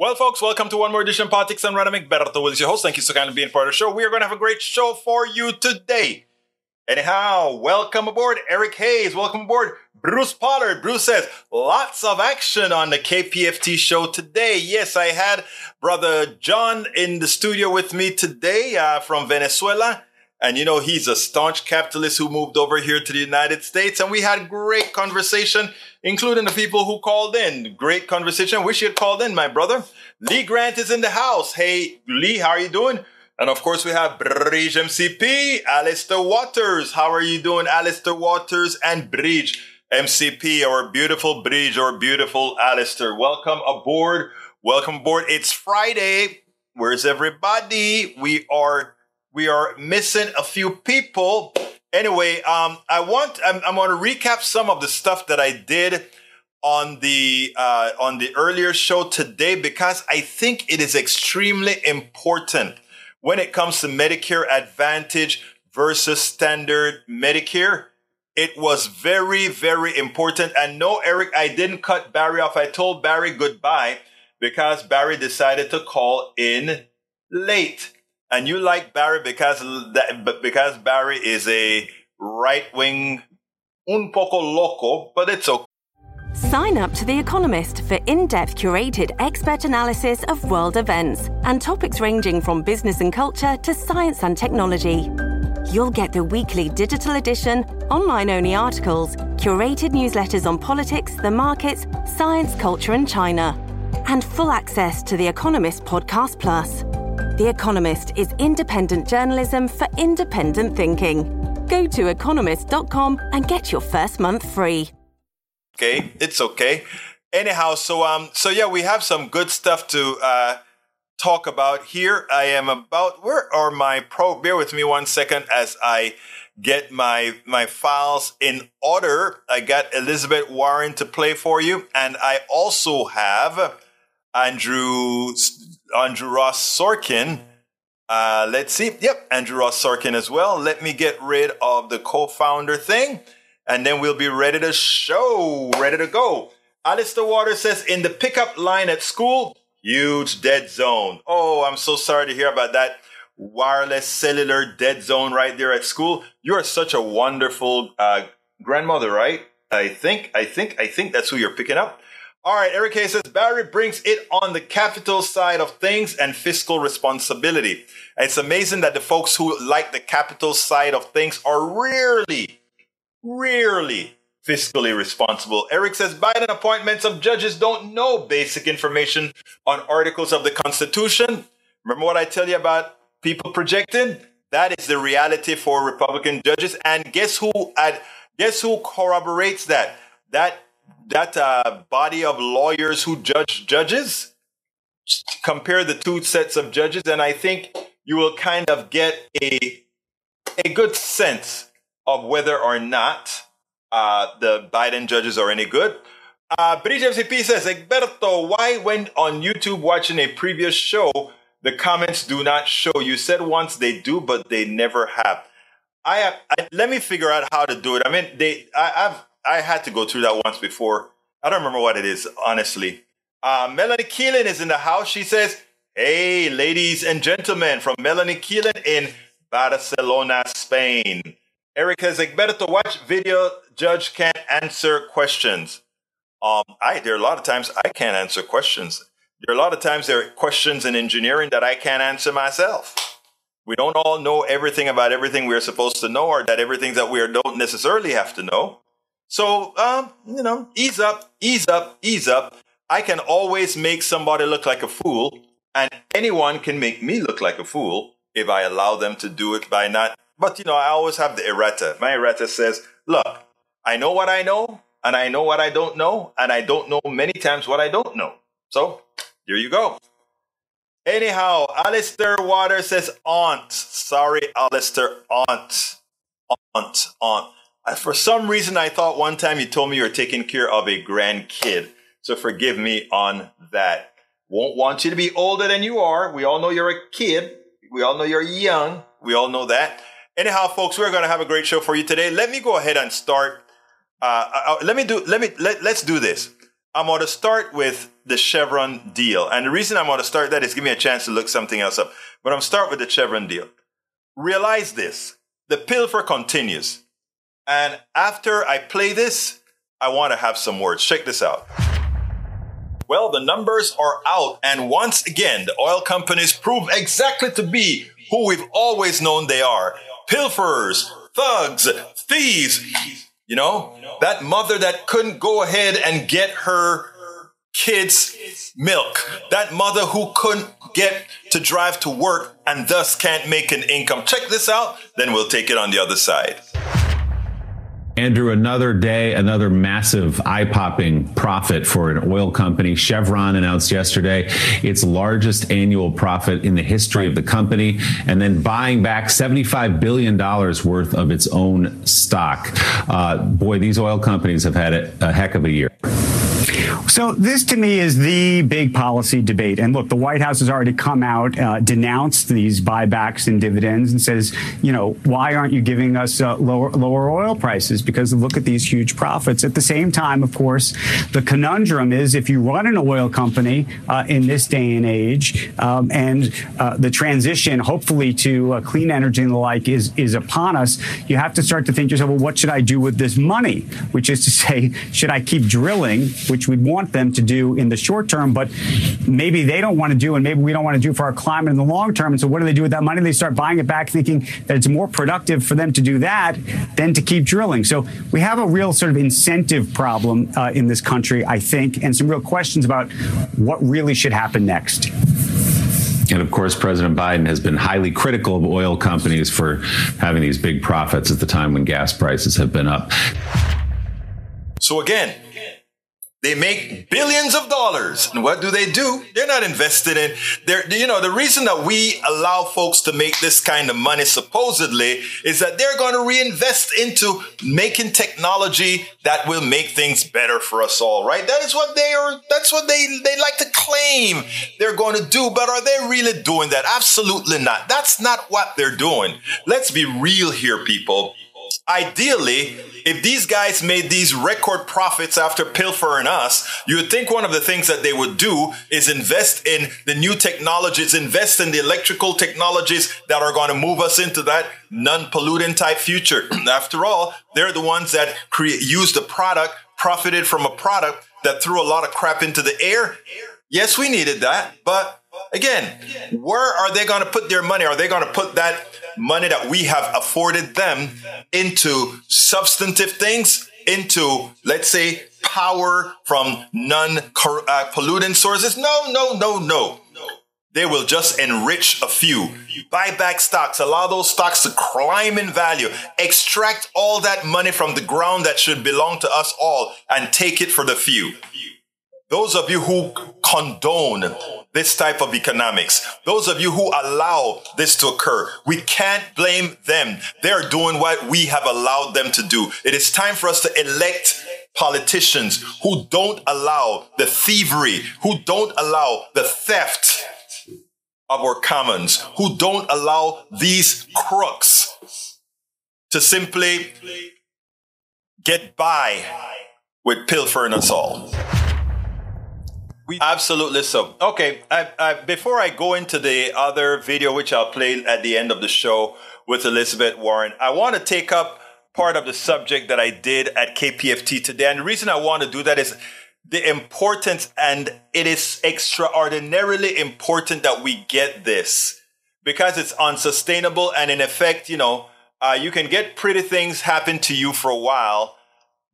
Well, folks, welcome to one more edition of Politics Done Right. Egberto Willies, your host. Thank you so kindly being part of the show. We are going to have a great show for you today. Anyhow, welcome aboard, Eric Hayes. Welcome aboard, Bruce Pollard. Bruce says, lots of action on the KPFT show today. Yes, I had brother John in the studio with me today uh, from Venezuela. And you know, he's a staunch capitalist who moved over here to the United States. And we had great conversation, including the people who called in. Great conversation. Wish you had called in, my brother. Lee Grant is in the house. Hey, Lee, how are you doing? And of course, we have Bridge MCP, Alistair Waters. How are you doing, Alistair Waters and Bridge MCP, our beautiful Bridge, or beautiful Alistair? Welcome aboard. Welcome aboard. It's Friday. Where's everybody? We are we are missing a few people. Anyway, um, I want I'm, I'm going to recap some of the stuff that I did on the uh, on the earlier show today because I think it is extremely important when it comes to Medicare Advantage versus standard Medicare. It was very very important. And no, Eric, I didn't cut Barry off. I told Barry goodbye because Barry decided to call in late and you like Barry because that, because Barry is a right wing, un poco loco, but it's okay. Sign up to The Economist for in depth curated expert analysis of world events and topics ranging from business and culture to science and technology. You'll get the weekly digital edition, online only articles, curated newsletters on politics, the markets, science, culture, and China, and full access to The Economist Podcast Plus. The Economist is independent journalism for independent thinking. Go to economist.com and get your first month free. Okay, it's okay. Anyhow, so um, so yeah, we have some good stuff to uh, talk about here. I am about where are my pro? Bear with me one second as I get my my files in order. I got Elizabeth Warren to play for you, and I also have Andrew Andrew Ross Sorkin. Uh, let's see. Yep, Andrew Ross Sorkin as well. Let me get rid of the co-founder thing, and then we'll be ready to show, ready to go. Alistair Water says in the pickup line at school, huge dead zone. Oh, I'm so sorry to hear about that wireless cellular dead zone right there at school. You are such a wonderful uh, grandmother, right? I think, I think, I think that's who you're picking up. All right, Eric K says Barry brings it on the capital side of things and fiscal responsibility. It's amazing that the folks who like the capital side of things are rarely, rarely fiscally responsible. Eric says Biden appointments of judges don't know basic information on articles of the Constitution. Remember what I tell you about people projecting? That is the reality for Republican judges. And guess who? At guess who corroborates that? That that uh, body of lawyers who judge judges, compare the two sets of judges, and I think you will kind of get a a good sense of whether or not uh, the Biden judges are any good. Uh, British FCP says, Egberto, why when on YouTube watching a previous show, the comments do not show? You said once they do, but they never have. I have. I, let me figure out how to do it. I mean, they. I, I've I had to go through that once before. I don't remember what it is, honestly. Uh, Melanie Keelan is in the house. She says, Hey, ladies and gentlemen, from Melanie Keelan in Barcelona, Spain. Eric has like better to watch video. Judge can't answer questions. Um, I there are a lot of times I can't answer questions. There are a lot of times there are questions in engineering that I can't answer myself. We don't all know everything about everything we're supposed to know, or that everything that we don't necessarily have to know. So, um, you know, ease up, ease up, ease up. I can always make somebody look like a fool, and anyone can make me look like a fool if I allow them to do it by not. But, you know, I always have the errata. My errata says, look, I know what I know, and I know what I don't know, and I don't know many times what I don't know. So, here you go. Anyhow, Alistair Water says aunt. Sorry, Alistair, aunt. Aunt, aunt for some reason, I thought one time you told me you were taking care of a grandkid. So forgive me on that. Won't want you to be older than you are. We all know you're a kid. We all know you're young. We all know that. Anyhow, folks, we're going to have a great show for you today. Let me go ahead and start. Uh, uh, uh let me do. Let me let, let's do this. I'm going to start with the Chevron deal. And the reason I'm going to start that is give me a chance to look something else up. But I'm start with the Chevron deal. Realize this. The pilfer continues. And after I play this, I want to have some words. Check this out. Well, the numbers are out. And once again, the oil companies prove exactly to be who we've always known they are. Pilferers, thugs, thieves. You know, that mother that couldn't go ahead and get her kids milk. That mother who couldn't get to drive to work and thus can't make an income. Check this out, then we'll take it on the other side. Andrew, another day, another massive eye popping profit for an oil company. Chevron announced yesterday its largest annual profit in the history of the company, and then buying back $75 billion worth of its own stock. Uh, boy, these oil companies have had a, a heck of a year. So this to me is the big policy debate. And look, the White House has already come out, uh, denounced these buybacks and dividends and says, you know, why aren't you giving us uh, lower, lower oil prices? Because look at these huge profits. At the same time, of course, the conundrum is if you run an oil company uh, in this day and age, um, and uh, the transition, hopefully, to uh, clean energy and the like is, is upon us, you have to start to think to yourself, well, what should I do with this money? Which is to say, should I keep drilling, which we'd want them to do in the short term, but maybe they don't want to do, and maybe we don't want to do for our climate in the long term. And so what do they do with that money? They start buying it back, thinking that it's more productive for them to do that than to keep drilling. So we have a real sort of incentive problem uh, in this country, I think, and some real questions about what really should happen next. And of course, President Biden has been highly critical of oil companies for having these big profits at the time when gas prices have been up. So again, they make billions of dollars. And what do they do? They're not invested in they're you know, the reason that we allow folks to make this kind of money supposedly is that they're going to reinvest into making technology that will make things better for us all, right? That is what they are that's what they they like to claim they're going to do, but are they really doing that? Absolutely not. That's not what they're doing. Let's be real here, people. Ideally, if these guys made these record profits after pilfering us, you would think one of the things that they would do is invest in the new technologies, invest in the electrical technologies that are going to move us into that non-polluting type future. after all, they're the ones that create, used the product, profited from a product that threw a lot of crap into the air. Yes, we needed that, but again, where are they going to put their money? Are they going to put that money that we have afforded them into substantive things, into, let's say, power from non uh, polluting pollutant sources? No, no, no, no. They will just enrich a few. Buy back stocks, allow those stocks to climb in value, extract all that money from the ground that should belong to us all, and take it for the few. Those of you who condone this type of economics, those of you who allow this to occur, we can't blame them. They're doing what we have allowed them to do. It is time for us to elect politicians who don't allow the thievery, who don't allow the theft of our commons, who don't allow these crooks to simply get by with pilfering us all. We absolutely so. Okay, I, I, before I go into the other video, which I'll play at the end of the show with Elizabeth Warren, I want to take up part of the subject that I did at KPFT today. And the reason I want to do that is the importance, and it is extraordinarily important that we get this because it's unsustainable. And in effect, you know, uh, you can get pretty things happen to you for a while,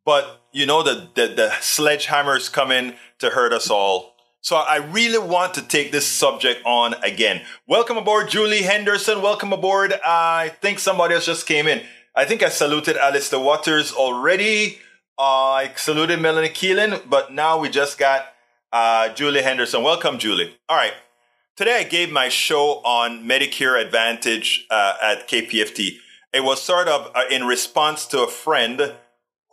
but you know, the, the, the sledgehammers come in to hurt us all. So I really want to take this subject on again. Welcome aboard, Julie Henderson. Welcome aboard. I think somebody else just came in. I think I saluted Alistair Waters already. Uh, I saluted Melanie Keelan, but now we just got uh, Julie Henderson. Welcome, Julie. All right. Today I gave my show on Medicare Advantage uh, at KPFT. It was sort of uh, in response to a friend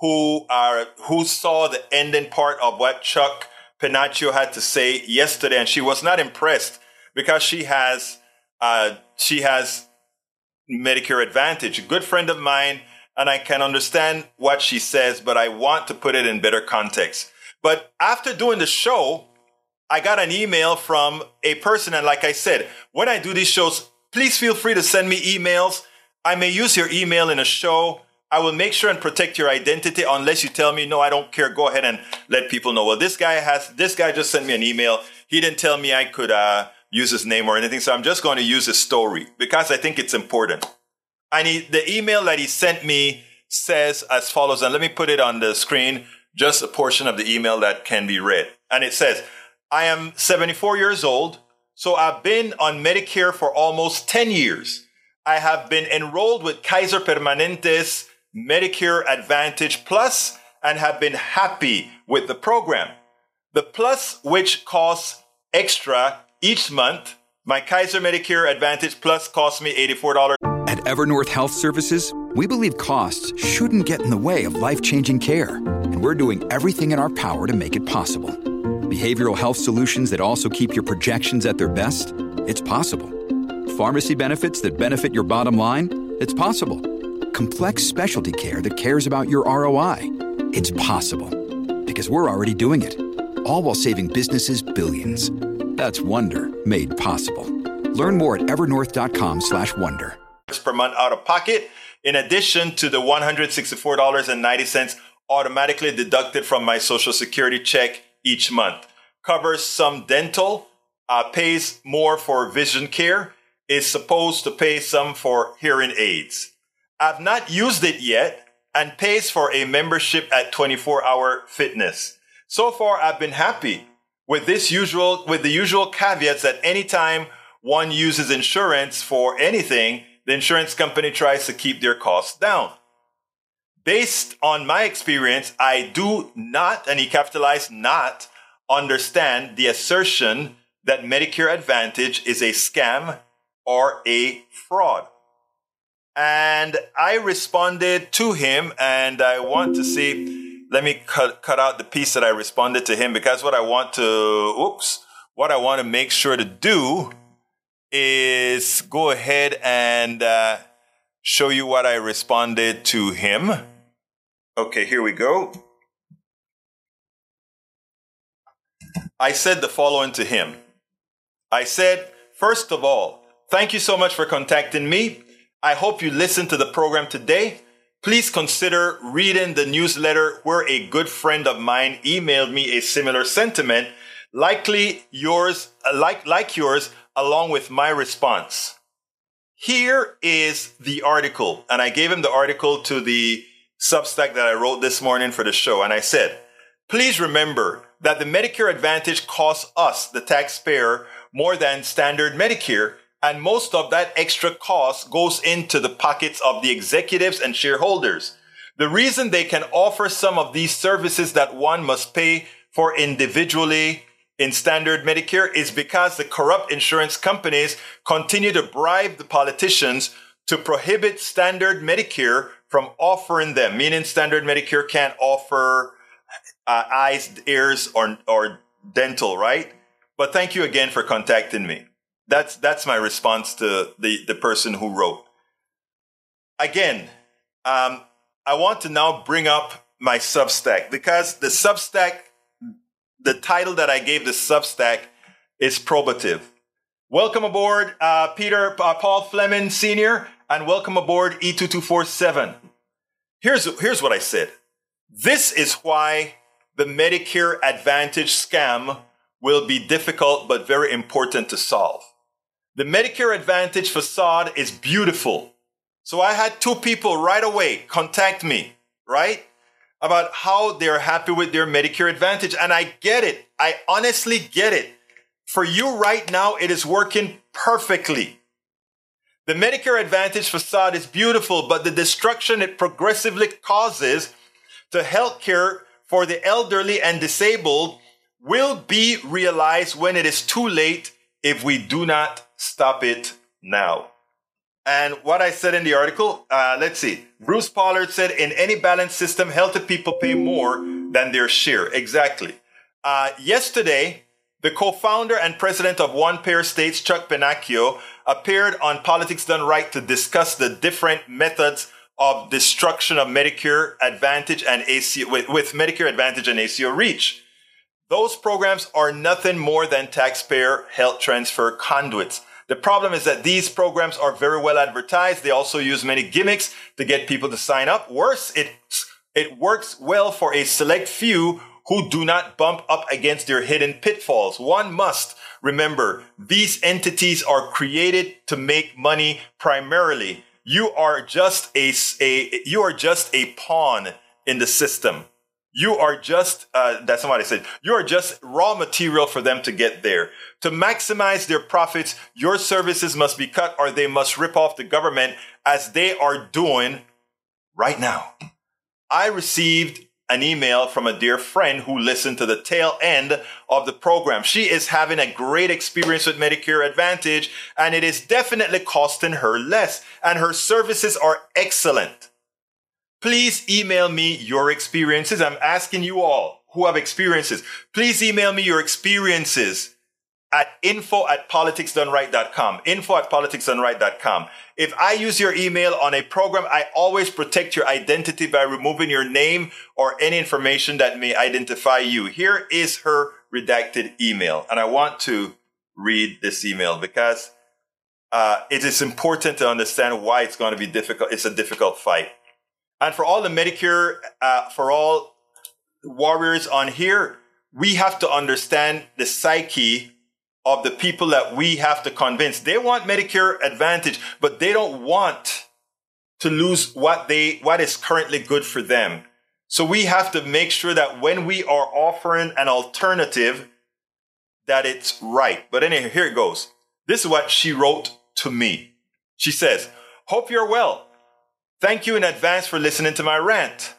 who are who saw the ending part of what Chuck Pennacchio had to say yesterday, and she was not impressed because she has uh, she has Medicare Advantage. A good friend of mine, and I can understand what she says, but I want to put it in better context. But after doing the show, I got an email from a person. And like I said, when I do these shows, please feel free to send me emails. I may use your email in a show. I will make sure and protect your identity unless you tell me, no, I don't care. Go ahead and let people know. Well, this guy has, this guy just sent me an email. He didn't tell me I could uh, use his name or anything. So I'm just going to use his story because I think it's important. Need the email that he sent me says as follows, and let me put it on the screen, just a portion of the email that can be read. And it says, I am 74 years old, so I've been on Medicare for almost 10 years. I have been enrolled with Kaiser Permanente's Medicare Advantage Plus and have been happy with the program. The Plus, which costs extra each month, my Kaiser Medicare Advantage Plus costs me $84. At Evernorth Health Services, we believe costs shouldn't get in the way of life changing care, and we're doing everything in our power to make it possible. Behavioral health solutions that also keep your projections at their best? It's possible. Pharmacy benefits that benefit your bottom line? It's possible complex specialty care that cares about your ROI. It's possible because we're already doing it. All while saving businesses billions. That's Wonder made possible. Learn more at evernorth.com/wonder. per month out of pocket in addition to the $164.90 automatically deducted from my social security check each month. Covers some dental, uh, pays more for vision care, is supposed to pay some for hearing aids. I've not used it yet and pays for a membership at 24 hour fitness. So far, I've been happy with this usual, with the usual caveats that anytime one uses insurance for anything, the insurance company tries to keep their costs down. Based on my experience, I do not, and he capitalized not, understand the assertion that Medicare Advantage is a scam or a fraud. And I responded to him, and I want to see. Let me cut, cut out the piece that I responded to him because what I want to, oops, what I want to make sure to do is go ahead and uh, show you what I responded to him. Okay, here we go. I said the following to him. I said, first of all, thank you so much for contacting me. I hope you listened to the program today. Please consider reading the newsletter where a good friend of mine emailed me a similar sentiment, likely yours, uh, like, like yours, along with my response. Here is the article, and I gave him the article to the Substack that I wrote this morning for the show, and I said, please remember that the Medicare Advantage costs us, the taxpayer, more than standard Medicare and most of that extra cost goes into the pockets of the executives and shareholders. The reason they can offer some of these services that one must pay for individually in standard Medicare is because the corrupt insurance companies continue to bribe the politicians to prohibit standard Medicare from offering them, meaning standard Medicare can't offer uh, eyes, ears, or, or dental, right? But thank you again for contacting me. That's that's my response to the the person who wrote. Again, um, I want to now bring up my Substack because the Substack, the title that I gave the Substack is probative. Welcome aboard, uh, Peter uh, Paul Fleming Senior, and welcome aboard E2247. Here's here's what I said. This is why the Medicare Advantage scam will be difficult but very important to solve. The Medicare Advantage facade is beautiful. So I had two people right away contact me, right? About how they're happy with their Medicare Advantage. And I get it. I honestly get it. For you right now, it is working perfectly. The Medicare Advantage facade is beautiful, but the destruction it progressively causes to healthcare for the elderly and disabled will be realized when it is too late if we do not stop it now. And what I said in the article, uh, let's see. Bruce Pollard said, in any balanced system, healthy people pay more than their share. Exactly. Uh, yesterday, the co-founder and president of One Payer States, Chuck Pennacchio, appeared on Politics Done Right to discuss the different methods of destruction of Medicare Advantage and ACO with, with Medicare Advantage and ACO Reach. Those programs are nothing more than taxpayer health transfer conduits. The problem is that these programs are very well advertised. They also use many gimmicks to get people to sign up. Worse, it, it works well for a select few who do not bump up against their hidden pitfalls. One must remember these entities are created to make money primarily. You are just a, a you are just a pawn in the system. You are just, uh, that somebody said, you are just raw material for them to get there. To maximize their profits, your services must be cut or they must rip off the government as they are doing right now. I received an email from a dear friend who listened to the tail end of the program. She is having a great experience with Medicare Advantage and it is definitely costing her less and her services are excellent. Please email me your experiences. I'm asking you all who have experiences. Please email me your experiences at info at politicsdoneright.com. Info at politicsdoneright.com. If I use your email on a program, I always protect your identity by removing your name or any information that may identify you. Here is her redacted email. And I want to read this email because uh, it is important to understand why it's going to be difficult. It's a difficult fight. And for all the Medicare, uh, for all warriors on here, we have to understand the psyche of the people that we have to convince. They want Medicare Advantage, but they don't want to lose what they, what is currently good for them. So we have to make sure that when we are offering an alternative, that it's right. But anyway, here it goes. This is what she wrote to me. She says, Hope you're well. Thank you in advance for listening to my rant.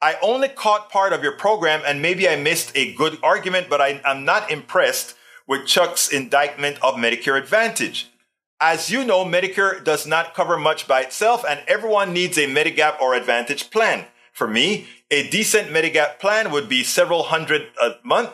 I only caught part of your program and maybe I missed a good argument, but I, am not impressed with Chuck's indictment of Medicare Advantage. As you know, Medicare does not cover much by itself, and everyone needs a Medigap or Advantage plan. For me, a decent Medigap plan would be several hundred a month,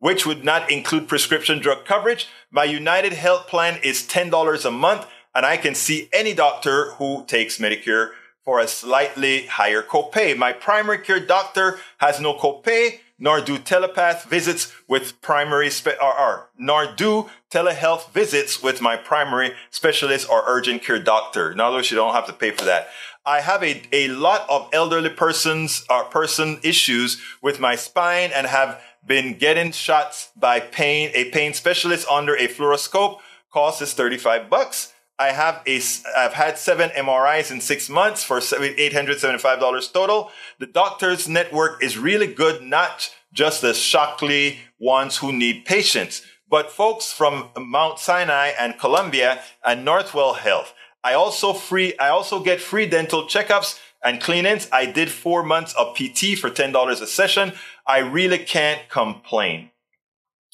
which would not include prescription drug coverage. My United Health plan is $10 a month, and I can see any doctor who takes Medicare for a slightly higher copay. My primary care doctor has no copay, nor do telepath visits with primary spe- or, or, nor do telehealth visits with my primary specialist or urgent care doctor. In other words, you don't have to pay for that. I have a, a lot of elderly persons or person issues with my spine and have been getting shots by pain, a pain specialist under a fluoroscope. Cost is 35 bucks. I have a, I've had seven MRIs in six months for $875 total. The doctor's network is really good, not just the Shockley ones who need patients, but folks from Mount Sinai and Columbia and Northwell Health. I also free, I also get free dental checkups and cleanings. I did four months of PT for $10 a session. I really can't complain.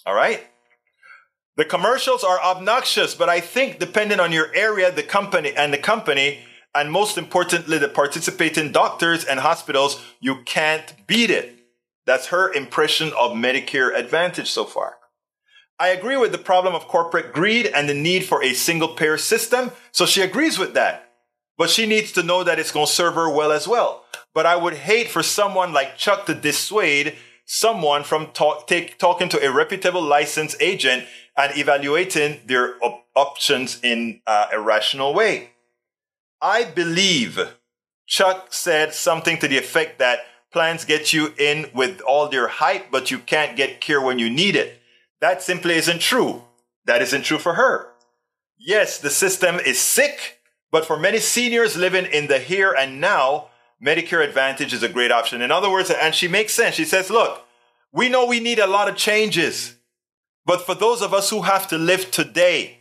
All right. The commercials are obnoxious, but I think depending on your area, the company and the company, and most importantly, the participating doctors and hospitals, you can't beat it. That's her impression of Medicare Advantage so far. I agree with the problem of corporate greed and the need for a single payer system. So she agrees with that. But she needs to know that it's going to serve her well as well. But I would hate for someone like Chuck to dissuade someone from talk, take, talking to a reputable licensed agent and evaluating their op- options in uh, a rational way. I believe Chuck said something to the effect that plans get you in with all their hype, but you can't get care when you need it. That simply isn't true. That isn't true for her. Yes, the system is sick, but for many seniors living in the here and now, Medicare Advantage is a great option. In other words, and she makes sense. She says, look, we know we need a lot of changes. But for those of us who have to live today,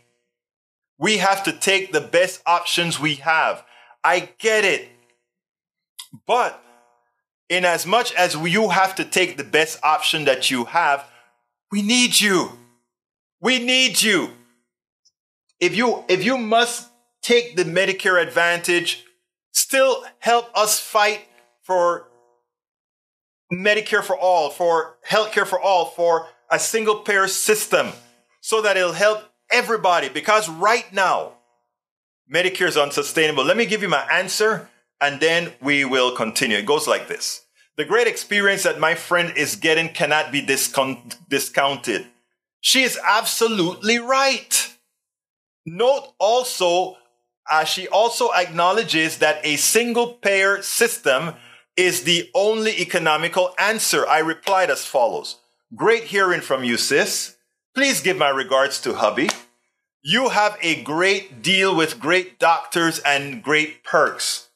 we have to take the best options we have. I get it. But in as much as you have to take the best option that you have, we need you. We need you. If you if you must take the Medicare Advantage, still help us fight for Medicare for all, for healthcare for all, for a single payer system so that it'll help everybody. Because right now, Medicare is unsustainable. Let me give you my answer and then we will continue. It goes like this. The great experience that my friend is getting cannot be discount- discounted. She is absolutely right. Note also, uh, she also acknowledges that a single payer system is the only economical answer. I replied as follows Great hearing from you, sis. Please give my regards to hubby. You have a great deal with great doctors and great perks.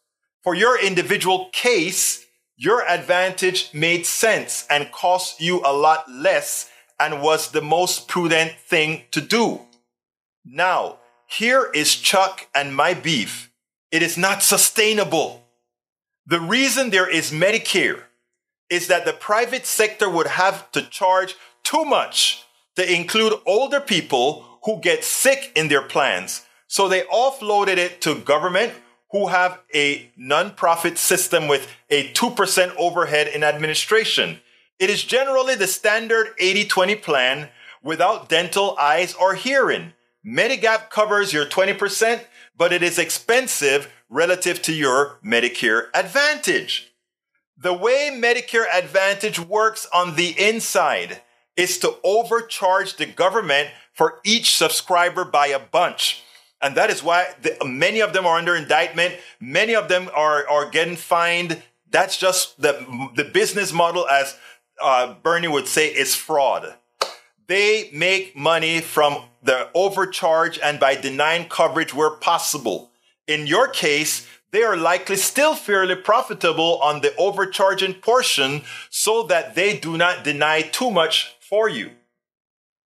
For your individual case, your advantage made sense and cost you a lot less and was the most prudent thing to do. Now, here is Chuck and my beef. It is not sustainable. The reason there is Medicare is that the private sector would have to charge too much to include older people who get sick in their plans. So they offloaded it to government who have a nonprofit system with a 2% overhead in administration. It is generally the standard 80 20 plan without dental, eyes, or hearing. Medigap covers your 20%, but it is expensive relative to your Medicare Advantage. The way Medicare Advantage works on the inside is to overcharge the government for each subscriber by a bunch. And that is why the, many of them are under indictment. Many of them are, are getting fined. That's just the, the business model, as uh, Bernie would say, is fraud. They make money from the overcharge and by denying coverage where possible. In your case, they are likely still fairly profitable on the overcharging portion so that they do not deny too much for you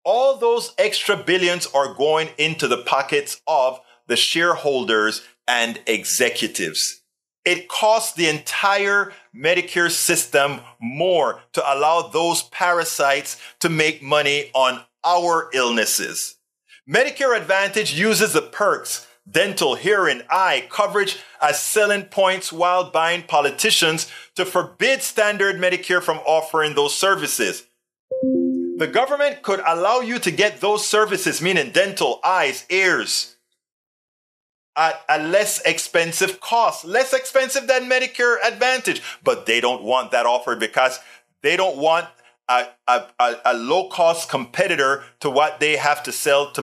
all those extra billions are going into the pockets of the shareholders and executives. It costs the entire Medicare system more to allow those parasites to make money on our illnesses. Medicare Advantage uses the perks, dental, hearing, eye coverage as selling points while buying politicians to forbid standard Medicare from offering those services. The government could allow you to get those services, meaning dental, eyes, ears, at a less expensive cost, less expensive than Medicare Advantage. But they don't want that offered because they don't want a, a, a, a low cost competitor to what they have to sell to.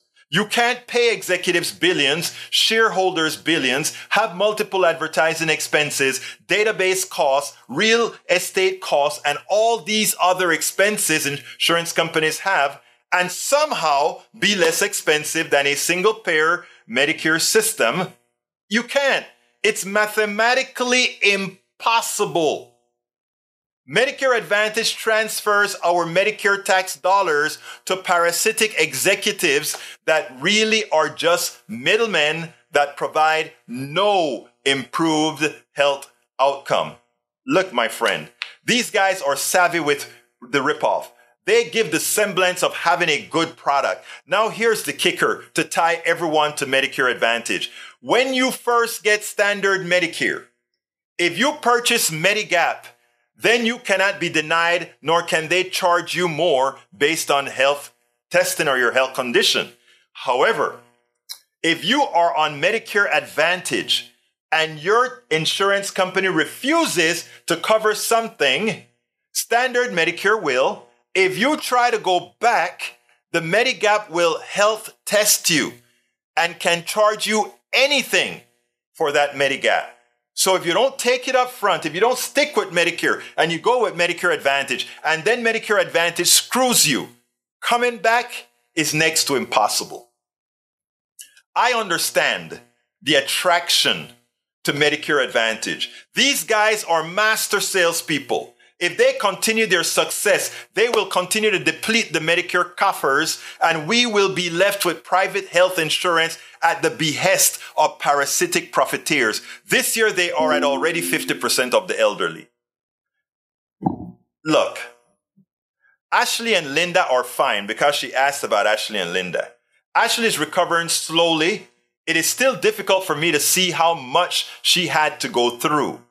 You can't pay executives billions, shareholders billions, have multiple advertising expenses, database costs, real estate costs, and all these other expenses insurance companies have, and somehow be less expensive than a single payer Medicare system. You can't. It's mathematically impossible. Medicare Advantage transfers our Medicare tax dollars to parasitic executives that really are just middlemen that provide no improved health outcome. Look, my friend, these guys are savvy with the ripoff. They give the semblance of having a good product. Now, here's the kicker to tie everyone to Medicare Advantage. When you first get standard Medicare, if you purchase Medigap, then you cannot be denied, nor can they charge you more based on health testing or your health condition. However, if you are on Medicare Advantage and your insurance company refuses to cover something, standard Medicare will. If you try to go back, the Medigap will health test you and can charge you anything for that Medigap. So if you don't take it up front, if you don't stick with Medicare and you go with Medicare Advantage, and then Medicare Advantage screws you, coming back is next to impossible. I understand the attraction to Medicare Advantage. These guys are master salespeople. If they continue their success, they will continue to deplete the Medicare coffers and we will be left with private health insurance at the behest of parasitic profiteers. This year, they are at already 50% of the elderly. look, Ashley and Linda are fine because she asked about Ashley and Linda. Ashley is recovering slowly. It is still difficult for me to see how much she had to go through.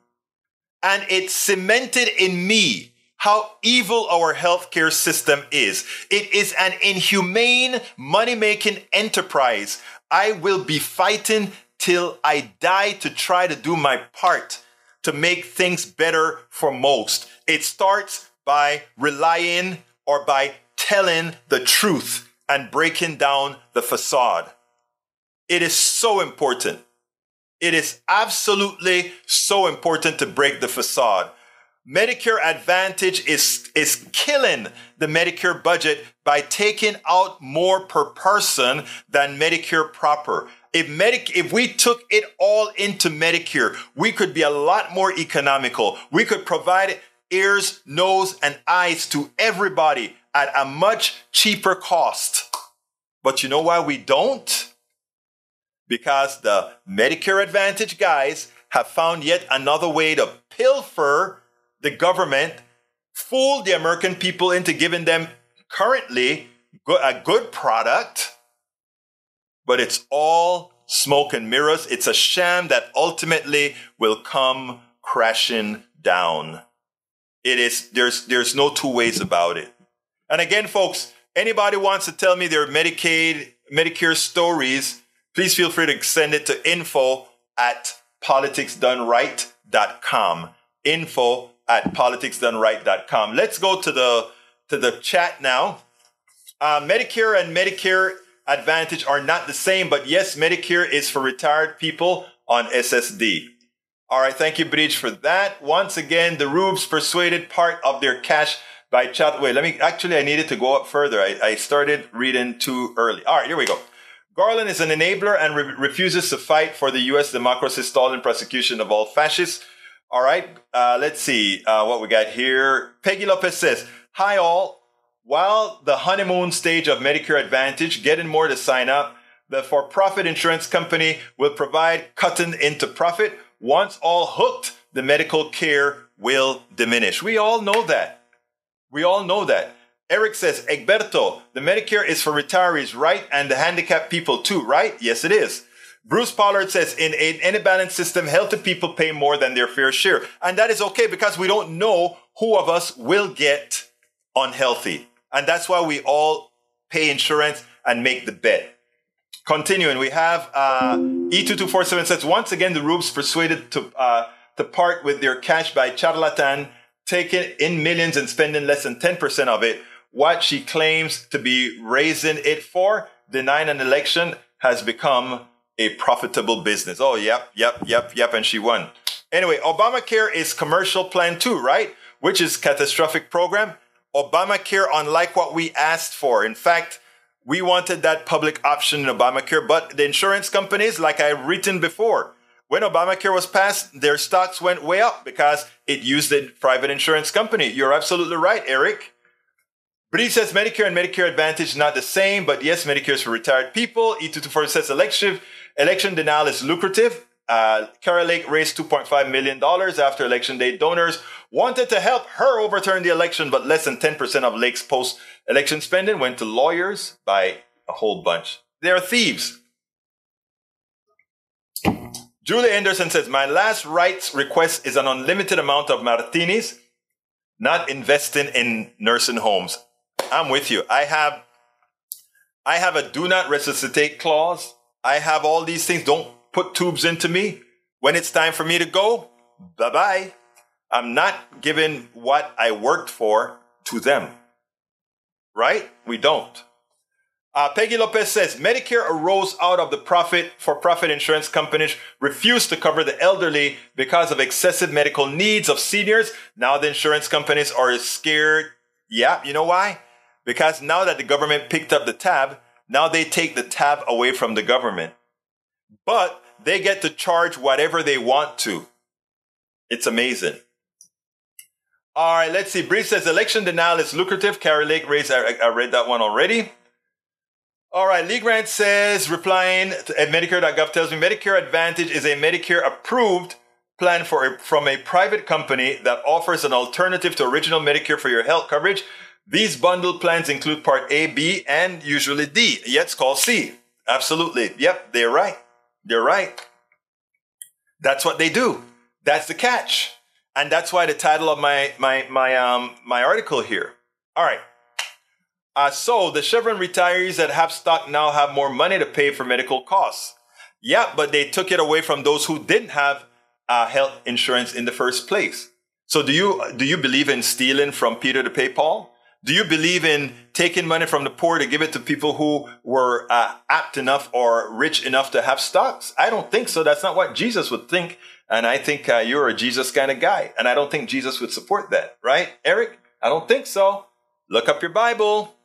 And it cemented in me how evil our healthcare system is. It is an inhumane money making enterprise. I will be fighting till I die to try to do my part to make things better for most. It starts by relying or by telling the truth and breaking down the facade. It is so important. It is absolutely so important to break the facade. Medicare Advantage is, is killing the Medicare budget by taking out more per person than Medicare proper. If Medic, if we took it all into Medicare, we could be a lot more economical. We could provide ears, nose, and eyes to everybody at a much cheaper cost. But you know why we don't? Because the Medicare Advantage guys have found yet another way to pilfer the government, fool the American people into giving them currently a good product, but it's all smoke and mirrors. It's a sham that ultimately will come crashing down. It is there's there's no two ways about it. And again, folks, anybody wants to tell me their Medicaid, Medicare stories, please feel free to send it to info at politicsdoneright.com. Info at politicsdoneright.com. Let's go to the to the chat now. Uh, Medicare and Medicare Advantage are not the same, but yes, Medicare is for retired people on SSD. All right, thank you, Bridge, for that. Once again, the Rubes persuaded part of their cash by chat. Wait, let me, actually, I needed to go up further. I, I started reading too early. All right, here we go. Garland is an enabler and re- refuses to fight for the U.S. democracy stalling prosecution of all fascists. All right, uh, let's see uh, what we got here. Peggy Lopez says, Hi, all. While the honeymoon stage of Medicare Advantage, getting more to sign up, the for profit insurance company will provide cutting into profit once all hooked, the medical care will diminish. We all know that. We all know that. Eric says, Egberto, the Medicare is for retirees, right? And the handicapped people too, right? Yes, it is. Bruce Pollard says, in, any balanced system, healthy people pay more than their fair share. And that is okay because we don't know who of us will get unhealthy. And that's why we all pay insurance and make the bet. Continuing, we have uh, E2247 says, once again, the Rubes persuaded to, uh, to part with their cash by charlatan, taking in millions and spending less than 10% of it. What she claims to be raising it for, denying an election, has become a profitable business. Oh, yep, yep, yep, yep. And she won. Anyway, Obamacare is commercial plan too, right? Which is catastrophic program. Obamacare, unlike what we asked for. In fact, we wanted that public option in Obamacare, but the insurance companies, like I've written before, when Obamacare was passed, their stocks went way up because it used the private insurance company. You're absolutely right, Eric. He says Medicare and Medicare Advantage not the same, but yes, Medicare is for retired people. E224 says election, election denial is lucrative. Uh, Lake raised $2.5 million after election day. Donors wanted to help her overturn the election, but less than 10% of Lake's post election spending went to lawyers by a whole bunch. They're thieves. Julie Anderson says, My last rights request is an unlimited amount of martinis, not investing in nursing homes. I'm with you. I have I have a do not resuscitate clause. I have all these things. Don't put tubes into me. When it's time for me to go, bye bye. I'm not giving what I worked for to them. Right? We don't. Uh, Peggy Lopez says Medicare arose out of the profit for profit insurance companies refused to cover the elderly because of excessive medical needs of seniors. Now the insurance companies are scared. Yeah, you know why? Because now that the government picked up the tab, now they take the tab away from the government but they get to charge whatever they want to. It's amazing. All right, let's see. Bree says election denial is lucrative. Kari Lake raised, I, I read that one already. All right, Lee Grant says, replying at Medicare.gov tells me Medicare Advantage is a Medicare approved plan for a, from a private company that offers an alternative to original Medicare for your health coverage. These bundled plans include Part A, B, and usually D. Yet it's called C. Absolutely. Yep, they're right. They're right. That's what they do. That's the catch. And that's why the title of my my my um my article here. All right. Uh, so the Chevron retirees that have stock now have more money to pay for medical costs. Yeah, but they took it away from those who didn't have uh, health insurance in the first place. So do you do you believe in stealing from Peter to pay Paul? Do you believe in taking money from the poor to give it to people who were uh, apt enough or rich enough to have stocks? I don't think so. That's not what Jesus would think. And I think uh, you're a Jesus kind of guy. And I don't think Jesus would support that, right? Eric? I don't think so. Look up your Bible.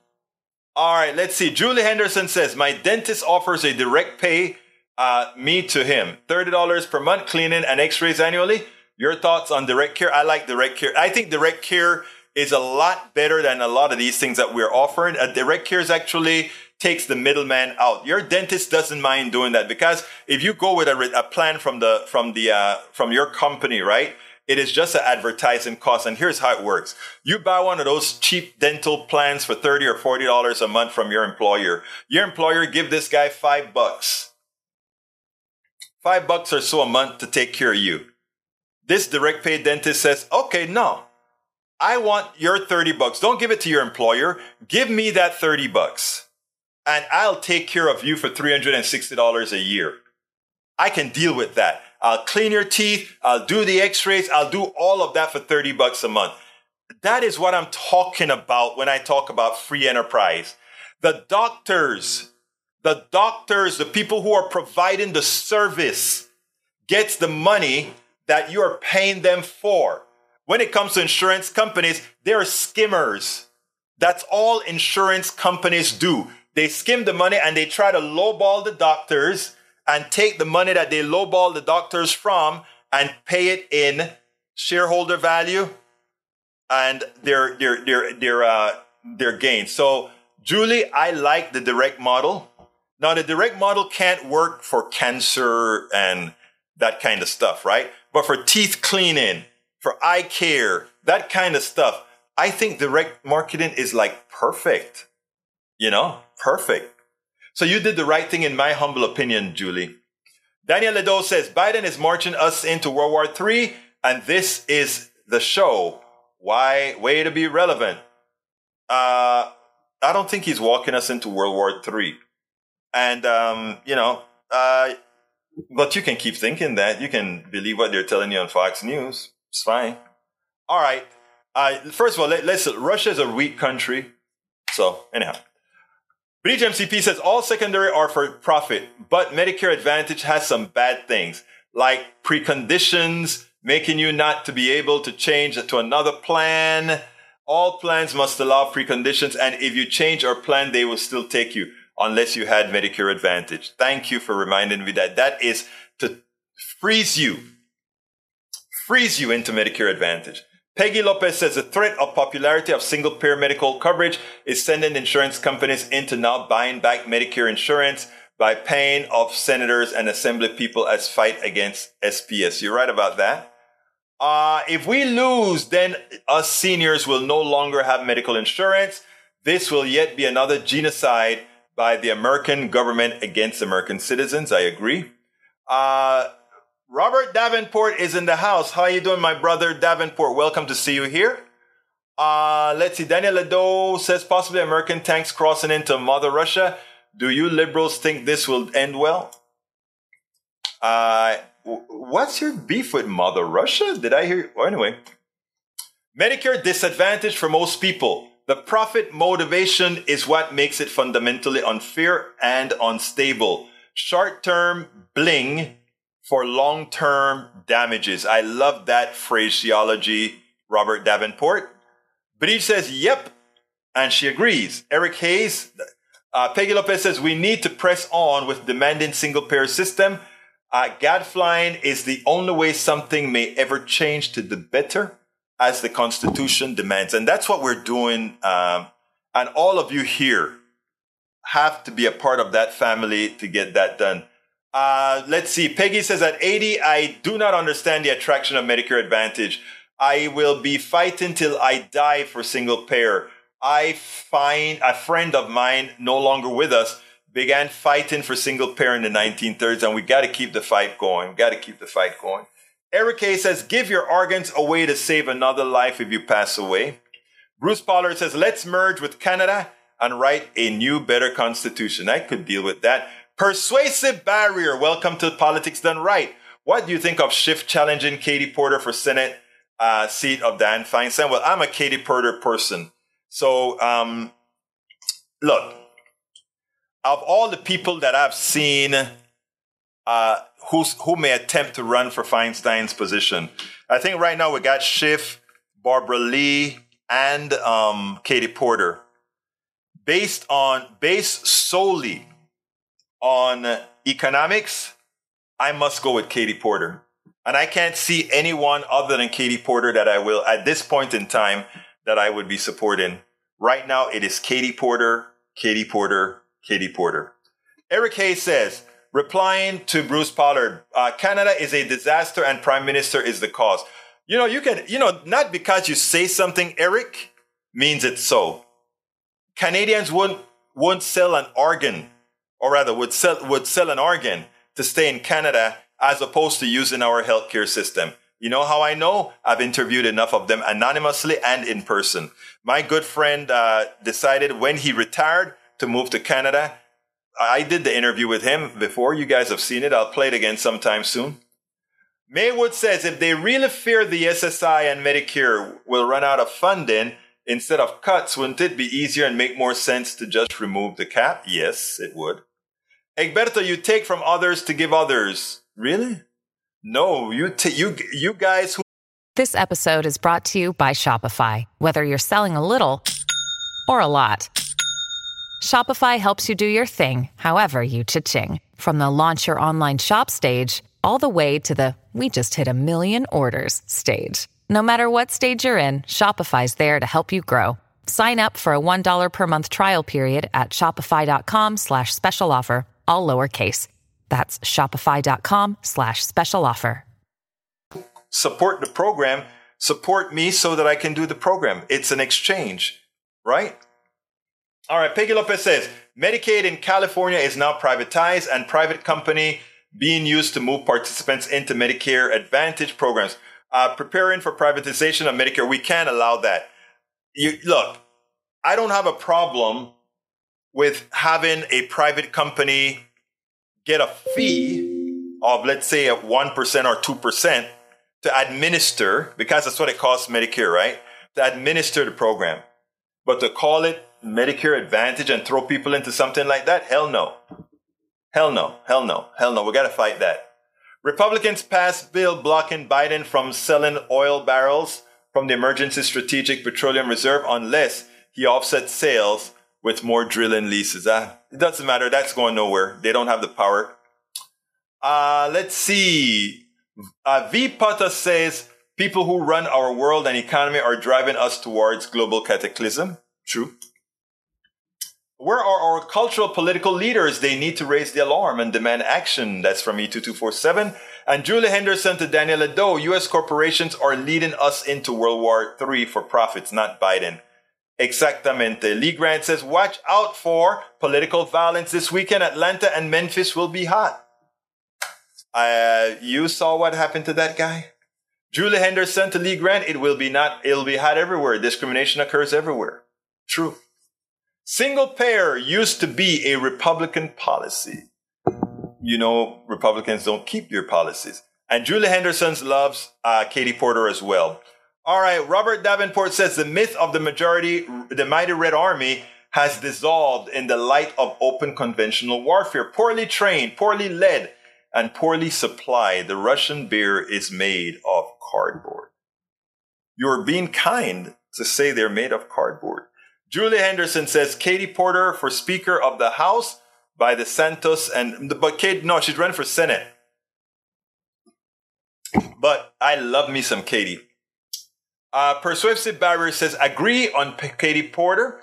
All right, let's see. Julie Henderson says, My dentist offers a direct pay uh, me to him. $30 per month, cleaning and x rays annually. Your thoughts on direct care? I like direct care. I think direct care is a lot better than a lot of these things that we're offering. A direct care is actually takes the middleman out. Your dentist doesn't mind doing that because if you go with a, a plan from the from the uh, from your company, right? It is just an advertising cost. And here's how it works. You buy one of those cheap dental plans for 30 or $40 a month from your employer. Your employer give this guy five bucks. Five bucks or so a month to take care of you. This direct pay dentist says, okay, no, I want your 30 bucks. Don't give it to your employer. Give me that 30 bucks and I'll take care of you for $360 a year. I can deal with that. I'll clean your teeth. I'll do the x-rays. I'll do all of that for 30 bucks a month. That is what I'm talking about when I talk about free enterprise. The doctors, the doctors, the people who are providing the service gets the money that you are paying them for. When it comes to insurance companies, they're skimmers. That's all insurance companies do. They skim the money and they try to lowball the doctors and take the money that they lowball the doctors from and pay it in shareholder value and their their their their uh, their gain. So, Julie, I like the direct model. Now, the direct model can't work for cancer and that kind of stuff, right? But for teeth cleaning, for eye care, that kind of stuff, I think direct marketing is like perfect. You know, perfect. So you did the right thing, in my humble opinion, Julie. Daniel Ledo says Biden is marching us into World War III, and this is the show. Why? Way to be relevant. Uh, I don't think he's walking us into World War III. And, um, you know, uh, but you can keep thinking that. You can believe what they're telling you on Fox News. It's fine. All right. Uh, first of all, let, let's, Russia is a weak country. So, anyhow. Bridge MCP says all secondary are for profit, but Medicare Advantage has some bad things, like preconditions, making you not to be able to change to another plan. All plans must allow preconditions, and if you change our plan, they will still take you unless you had Medicare Advantage. Thank you for reminding me that that is to freeze you, freeze you into Medicare Advantage. Peggy Lopez says the threat of popularity of single payer medical coverage is sending insurance companies into now buying back Medicare insurance by paying off senators and assembly people as fight against SPS. You're right about that. Uh, if we lose, then us seniors will no longer have medical insurance. This will yet be another genocide by the American government against American citizens. I agree. Uh, Robert Davenport is in the house. How are you doing, my brother Davenport? Welcome to see you here. Uh, let's see. Daniel Ledo says possibly American tanks crossing into Mother Russia. Do you liberals think this will end well? Uh, what's your beef with Mother Russia? Did I hear? Well, anyway, Medicare disadvantage for most people. The profit motivation is what makes it fundamentally unfair and unstable. Short term bling for long term damages. I love that phraseology, Robert Davenport. He says, yep. And she agrees. Eric Hayes, uh, Peggy Lopez says, we need to press on with demanding single payer system. Uh, gadflying is the only way something may ever change to the better as the Constitution demands. And that's what we're doing. Um, and all of you here have to be a part of that family to get that done. Uh, let's see. Peggy says at 80, I do not understand the attraction of Medicare Advantage. I will be fighting till I die for single payer. I find a friend of mine, no longer with us, began fighting for single payer in the 1930s, and we got to keep the fight going. Got to keep the fight going. Eric K says, give your organs away to save another life if you pass away. Bruce Pollard says, let's merge with Canada and write a new, better constitution. I could deal with that. Persuasive barrier. Welcome to Politics Done Right. What do you think of Schiff challenging Katie Porter for Senate uh, seat of Dan Feinstein? Well, I'm a Katie Porter person. So, um, look, of all the people that I've seen uh, who may attempt to run for Feinstein's position, I think right now we got Schiff, Barbara Lee, and um, Katie Porter. Based on, based solely on economics, I must go with Katie Porter. And I can't see anyone other than Katie Porter that I will, at this point in time, that I would be supporting. Right now, it is Katie Porter, Katie Porter, Katie Porter. Eric Hayes says, replying to Bruce Pollard, uh, Canada is a disaster and Prime Minister is the cause. You know, you can, you know, not because you say something, Eric, means it's so. Canadians won't, won't sell an organ or rather would sell, would sell an organ to stay in Canada as opposed to using our healthcare system. You know how I know? I've interviewed enough of them anonymously and in person. My good friend uh, decided when he retired to move to Canada. I did the interview with him before. You guys have seen it. I'll play it again sometime soon. Maywood says if they really fear the SSI and Medicare will run out of funding instead of cuts, wouldn't it be easier and make more sense to just remove the cap? Yes, it would. Egberto, you take from others to give others. Really? No, you t- you you guys who This episode is brought to you by Shopify. Whether you're selling a little or a lot, Shopify helps you do your thing, however you cha-ching. From the launch your online shop stage all the way to the we just hit a million orders stage. No matter what stage you're in, Shopify's there to help you grow. Sign up for a $1 per month trial period at shopify.com slash special offer all lowercase. That's shopify.com slash special offer. Support the program, support me so that I can do the program. It's an exchange, right? All right, Peggy Lopez says Medicaid in California is now privatized and private company being used to move participants into Medicare Advantage programs. Uh, preparing for privatization of Medicare, we can't allow that. You, look, I don't have a problem with having a private company get a fee of, let's say, a 1% or 2% to administer, because that's what it costs Medicare, right? To administer the program. But to call it Medicare Advantage and throw people into something like that, hell no. Hell no. Hell no. Hell no. We got to fight that. Republicans passed bill blocking Biden from selling oil barrels from the Emergency Strategic Petroleum Reserve unless he offsets sales with more drilling leases. Uh, it doesn't matter. That's going nowhere. They don't have the power. Uh, let's see. Uh, v. Potter says people who run our world and economy are driving us towards global cataclysm. True. Where are our cultural political leaders? They need to raise the alarm and demand action. That's from E2247. And Julie Henderson to Daniel Ado. U.S. corporations are leading us into World War III for profits, not Biden. Exactamente. Lee Grant says, watch out for political violence this weekend. Atlanta and Memphis will be hot. Uh, you saw what happened to that guy? Julie Henderson to Lee Grant, it will be not, it'll be hot everywhere. Discrimination occurs everywhere. True. Single payer used to be a Republican policy. You know, Republicans don't keep their policies. And Julie Henderson loves uh, Katie Porter as well. All right, Robert Davenport says the myth of the majority, the mighty Red Army, has dissolved in the light of open conventional warfare. Poorly trained, poorly led, and poorly supplied, the Russian beer is made of cardboard. You're being kind to say they're made of cardboard. Julie Henderson says Katie Porter for Speaker of the House by the Santos and but Kate no she's running for Senate. But I love me some Katie. Uh, Persuasive Barrier says, agree on P- Katie Porter.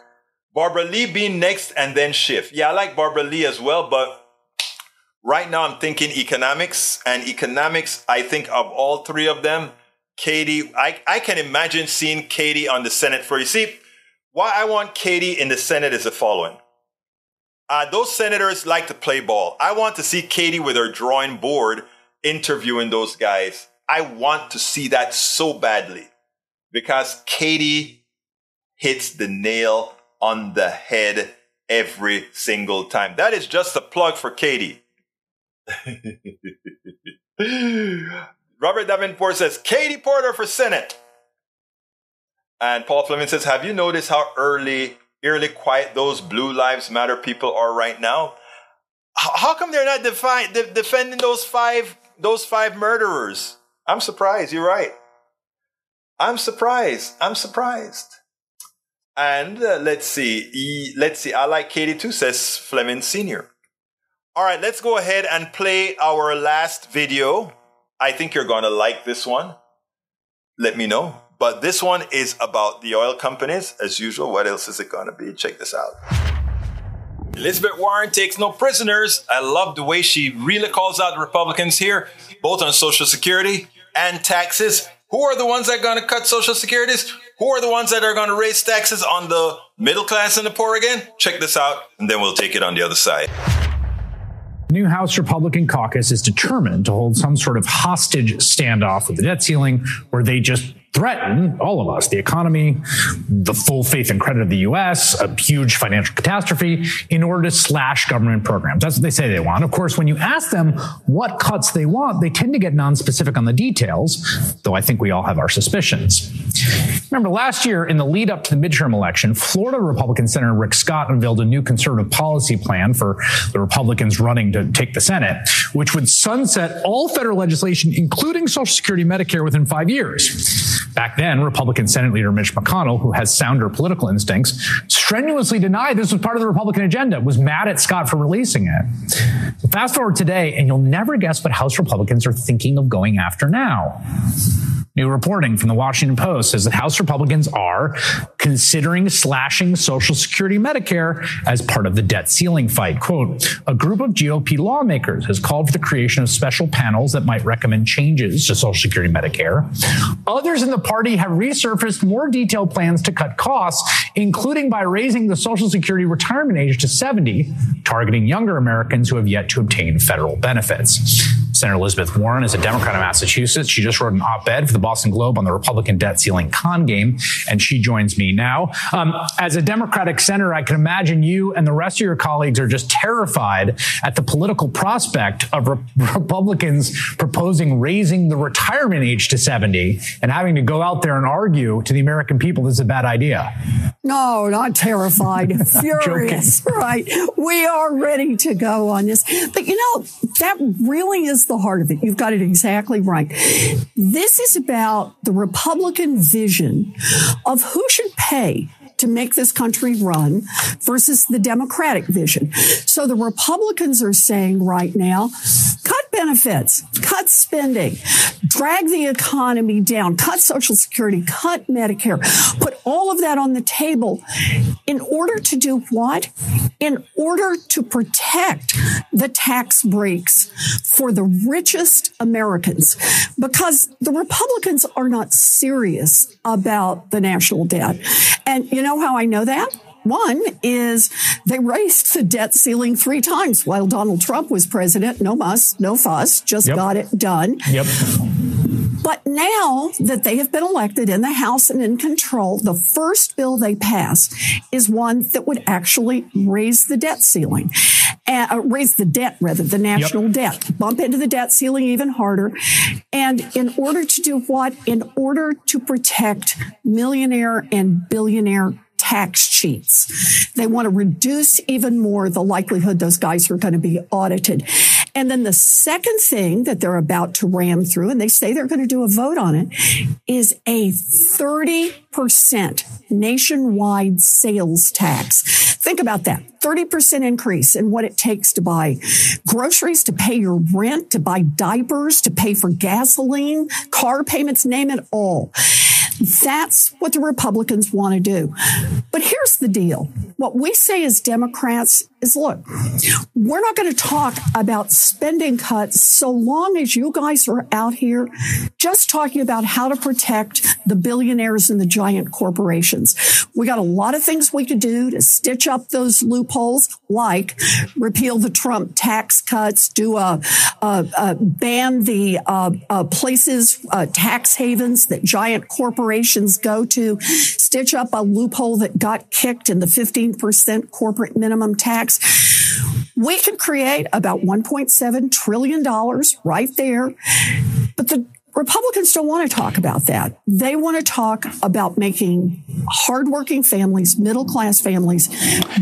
Barbara Lee being next and then Schiff. Yeah, I like Barbara Lee as well, but Right now, I'm thinking economics, and economics, I think of all three of them, Katie, I, I can imagine seeing Katie on the Senate floor. You see, why I want Katie in the Senate is the following. Uh, those senators like to play ball. I want to see Katie with her drawing board interviewing those guys. I want to see that so badly because Katie hits the nail on the head every single time. That is just a plug for Katie. Robert Davenport says, Katie Porter for Senate. And Paul Fleming says, Have you noticed how early, eerily quiet those Blue Lives Matter people are right now? How come they're not defi- de- defending those five, those five murderers? I'm surprised. You're right. I'm surprised. I'm surprised. And uh, let's see. let's see. I like Katie too, says Fleming Sr. All right, let's go ahead and play our last video. I think you're going to like this one. Let me know. But this one is about the oil companies. As usual, what else is it going to be? Check this out. Elizabeth Warren takes no prisoners. I love the way she really calls out Republicans here, both on Social Security and taxes. Who are the ones that are going to cut Social Securities? Who are the ones that are going to raise taxes on the middle class and the poor again? Check this out, and then we'll take it on the other side new House Republican caucus is determined to hold some sort of hostage standoff with the debt ceiling where they just threaten all of us, the economy, the full faith and credit of the U.S., a huge financial catastrophe in order to slash government programs. That's what they say they want. Of course, when you ask them what cuts they want, they tend to get non-specific on the details, though I think we all have our suspicions. Remember last year in the lead up to the midterm election, Florida Republican Senator Rick Scott unveiled a new conservative policy plan for the Republicans running to take the Senate, which would sunset all federal legislation, including Social Security Medicare within five years. Back then, Republican Senate leader Mitch McConnell, who has sounder political instincts, strenuously denied this was part of the Republican agenda, was mad at Scott for releasing it. So fast forward today, and you'll never guess what House Republicans are thinking of going after now. New reporting from the Washington Post says that House Republicans are considering slashing Social Security Medicare as part of the debt ceiling fight. Quote, a group of GOP lawmakers has called for the creation of special panels that might recommend changes to Social Security Medicare. Others in the party have resurfaced more detailed plans to cut costs, including by raising the Social Security retirement age to 70, targeting younger Americans who have yet to obtain federal benefits. Senator Elizabeth Warren is a Democrat of Massachusetts. She just wrote an op-ed for the Boston Globe on the Republican debt ceiling con game, and she joins me now. Um, as a Democratic senator, I can imagine you and the rest of your colleagues are just terrified at the political prospect of re- Republicans proposing raising the retirement age to 70 and having to go out there and argue to the American people this is a bad idea. No, not terrified, furious, right? We are ready to go on this. But you know, that really is the heart of it. You've got it exactly right. This is about the Republican vision of who should pay to make this country run versus the Democratic vision. So the Republicans are saying right now, cut benefits, cut spending, drag the economy down, cut Social Security, cut Medicare, put all of that on the table in order to do what? In order to protect the tax breaks for the richest Americans because the Republicans are not serious about the national debt. And you know how I know that? One is they raised the debt ceiling three times while Donald Trump was president. No muss, no fuss, just yep. got it done. Yep. But now that they have been elected in the House and in control, the first bill they pass is one that would actually raise the debt ceiling, uh, raise the debt rather, the national yep. debt, bump into the debt ceiling even harder. And in order to do what? In order to protect millionaire and billionaire tax cheats. They want to reduce even more the likelihood those guys are going to be audited. And then the second thing that they're about to ram through, and they say they're going to do a vote on it, is a 30% nationwide sales tax. Think about that. 30% increase in what it takes to buy groceries, to pay your rent, to buy diapers, to pay for gasoline, car payments, name it all. That's what the Republicans want to do. But here's the deal. What we say as Democrats is look, we're not going to talk about spending cuts so long as you guys are out here just talking about how to protect the billionaires and the giant corporations. We got a lot of things we could do to stitch up those loopholes, like repeal the Trump tax cuts, do a, a, a ban the uh, uh, places, uh, tax havens that giant corporations go to, stitch up a loophole that got kicked in the 15% corporate minimum tax. We could create about $1.7 trillion right there. But the Republicans don't want to talk about that. They want to talk about making hardworking families, middle class families,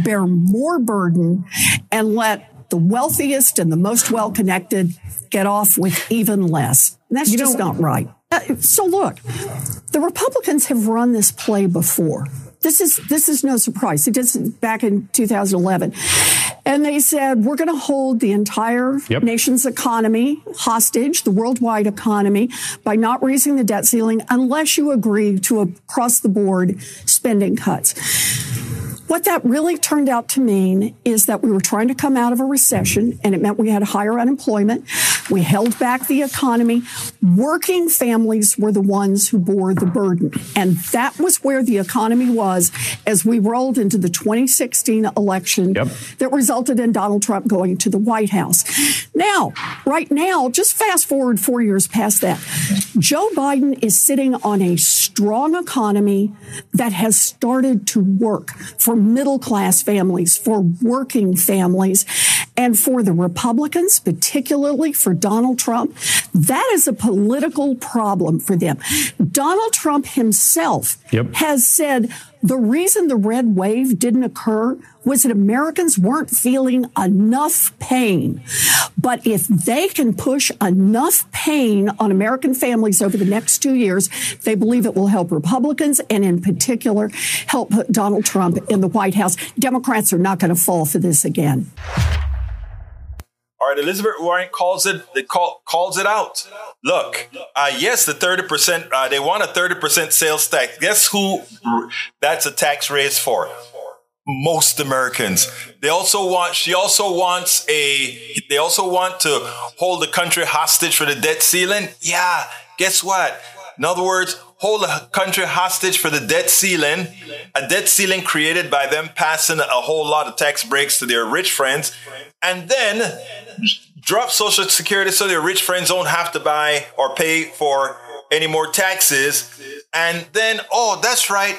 bear more burden and let the wealthiest and the most well connected get off with even less. And that's you just know, not right. So look, the Republicans have run this play before. This is this is no surprise. They did it back in 2011, and they said we're going to hold the entire yep. nation's economy hostage, the worldwide economy, by not raising the debt ceiling unless you agree to across the board spending cuts. What that really turned out to mean is that we were trying to come out of a recession and it meant we had higher unemployment. We held back the economy. Working families were the ones who bore the burden. And that was where the economy was as we rolled into the 2016 election yep. that resulted in Donald Trump going to the White House. Now, right now, just fast forward four years past that, Joe Biden is sitting on a strong economy that has started to work for middle class families, for working families, and for the Republicans, particularly for Donald Trump. That is a political problem for them. Donald Trump himself yep. has said the reason the red wave didn't occur was that Americans weren't feeling enough pain. But if they can push enough pain on American families over the next two years, they believe it will help Republicans and in particular help put Donald Trump in the White House. Democrats are not going to fall for this again. All right, Elizabeth Warren calls it call, calls it out. Look, uh, yes, the thirty percent uh, they want a thirty percent sales tax. Guess who? That's a tax raise for most Americans. They also want. She also wants a. They also want to hold the country hostage for the debt ceiling. Yeah. Guess what? In other words, hold the country hostage for the debt ceiling, a debt ceiling created by them passing a whole lot of tax breaks to their rich friends, and then drop Social Security so their rich friends don't have to buy or pay for any more taxes. And then, oh, that's right.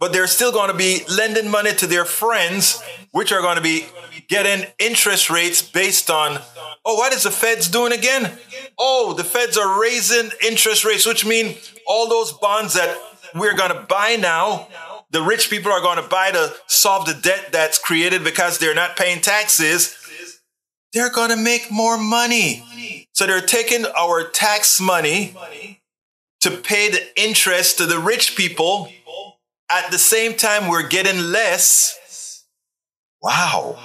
But they're still going to be lending money to their friends, which are going to be getting interest rates based on, oh, what is the Feds doing again? Oh, the Feds are raising interest rates, which mean all those bonds that we're going to buy now, the rich people are going to buy to solve the debt that's created because they're not paying taxes they're going to make more money. So they're taking our tax money to pay the interest to the rich people. At the same time, we're getting less. Wow.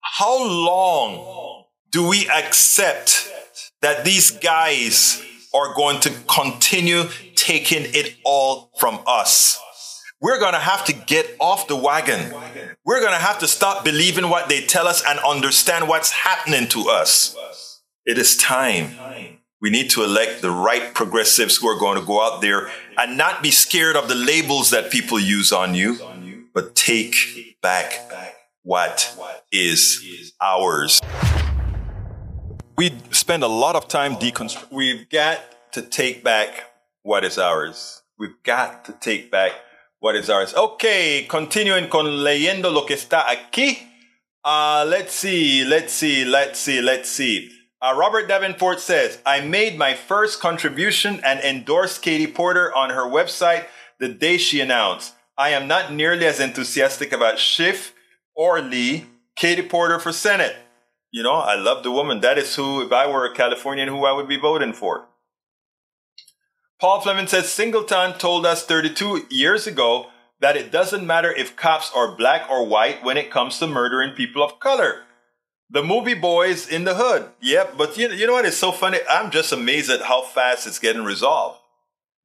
How long do we accept that these guys are going to continue taking it all from us? we're going to have to get off the wagon. We're going to have to stop believing what they tell us and understand what's happening to us. It is time. We need to elect the right progressives who are going to go out there and not be scared of the labels that people use on you, but take back what is ours. We spend a lot of time deconstructing. We've got to take back what is ours. We've got to take back what is ours? Okay, continuing con leyendo lo que está aquí. Uh, let's see, let's see, let's see, let's see. Uh, Robert Davenport says, I made my first contribution and endorsed Katie Porter on her website the day she announced. I am not nearly as enthusiastic about Schiff or Lee, Katie Porter for Senate. You know, I love the woman. That is who, if I were a Californian, who I would be voting for. Paul Fleming says Singleton told us 32 years ago that it doesn't matter if cops are black or white when it comes to murdering people of color. The movie Boys in the Hood. Yep, but you, you know what? It's so funny? I'm just amazed at how fast it's getting resolved.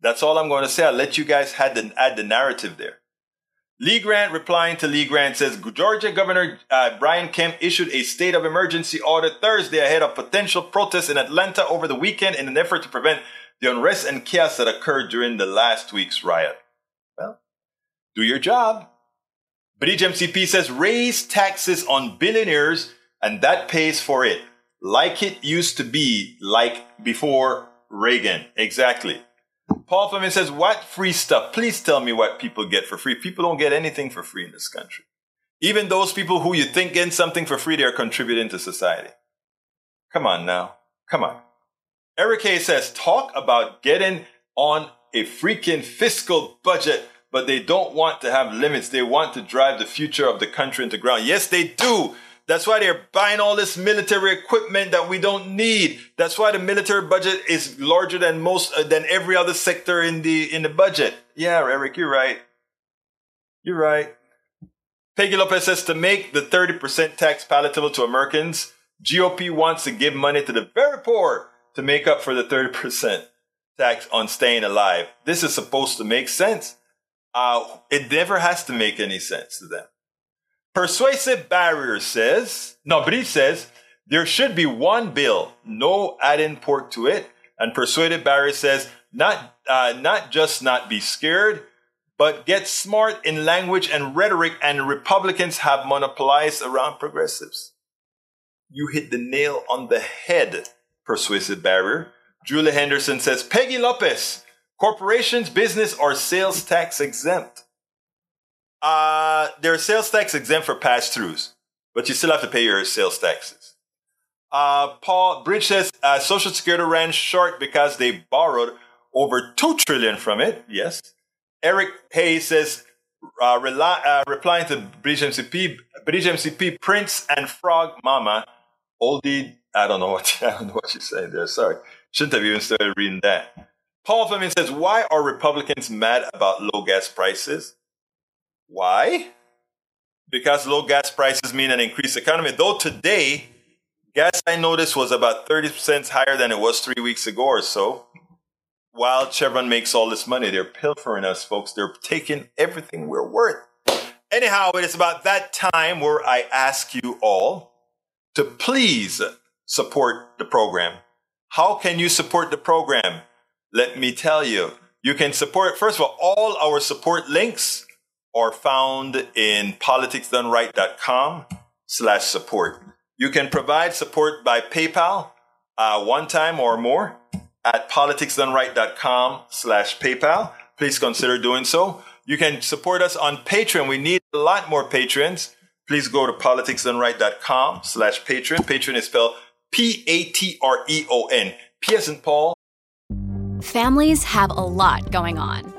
That's all I'm going to say. I'll let you guys add the, add the narrative there. Lee Grant replying to Lee Grant says Georgia Governor uh, Brian Kemp issued a state of emergency order Thursday ahead of potential protests in Atlanta over the weekend in an effort to prevent the unrest and chaos that occurred during the last week's riot. Well, do your job. Bridge MCP says raise taxes on billionaires and that pays for it. Like it used to be, like before Reagan. Exactly. Paul Fleming says, What free stuff? Please tell me what people get for free. People don't get anything for free in this country. Even those people who you think get something for free, they're contributing to society. Come on now. Come on. Eric Hayes says, Talk about getting on a freaking fiscal budget, but they don't want to have limits. They want to drive the future of the country into ground. Yes, they do. That's why they're buying all this military equipment that we don't need. That's why the military budget is larger than most uh, than every other sector in the in the budget. Yeah, Eric, you're right. You're right. Peggy Lopez says to make the 30% tax palatable to Americans, GOP wants to give money to the very poor to make up for the 30% tax on staying alive. This is supposed to make sense. Uh, it never has to make any sense to them. Persuasive Barrier says, no, but he says there should be one bill, no adding pork to it. And Persuasive Barrier says, not, uh, not just not be scared, but get smart in language and rhetoric, and Republicans have monopolized around progressives. You hit the nail on the head, Persuasive Barrier. Julie Henderson says, Peggy Lopez, corporations, business, or sales tax exempt. Uh, there are sales tax exempt for pass throughs, but you still have to pay your sales taxes. Uh, Paul Bridge says uh, Social Security ran short because they borrowed over two trillion from it. Yes. Eric Hayes says, uh, rely, uh, replying to Bridge MCP, Bridge MCP, Prince and Frog Mama, oldie. I don't know what I don't know what she's saying there. Sorry, shouldn't have even started reading that. Paul Fleming says, why are Republicans mad about low gas prices? Why? Because low gas prices mean an increased economy. Though today, gas I noticed was about 30% higher than it was three weeks ago or so. While Chevron makes all this money, they're pilfering us, folks. They're taking everything we're worth. Anyhow, it is about that time where I ask you all to please support the program. How can you support the program? Let me tell you. You can support, first of all, all our support links are found in politicsdoneright.com slash support. You can provide support by PayPal uh, one time or more at politicsdoneright.com slash PayPal. Please consider doing so. You can support us on Patreon. We need a lot more patrons. Please go to politicsdoneright.com slash Patreon. Patreon is spelled P-A-T-R-E-O-N. P as in Paul. Families have a lot going on.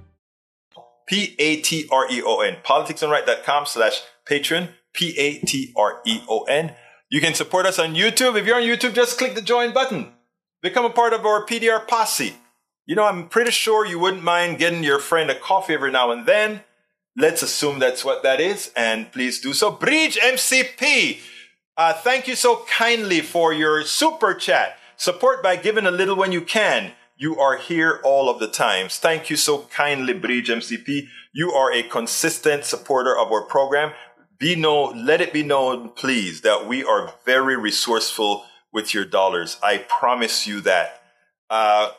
P-A-T-R-E-O-N. Politicsdoneright.com slash Patreon. P-A-T-R-E-O-N. You can support us on YouTube. If you're on YouTube, just click the join button. Become a part of our PDR posse. You know, I'm pretty sure you wouldn't mind getting your friend a coffee every now and then. Let's assume that's what that is, and please do so. Bridge MCP, uh, thank you so kindly for your super chat. Support by giving a little when you can. You are here all of the times. Thank you so kindly, Bridge MCP. You are a consistent supporter of our program. Be known, let it be known, please, that we are very resourceful with your dollars. I promise you that. Uh,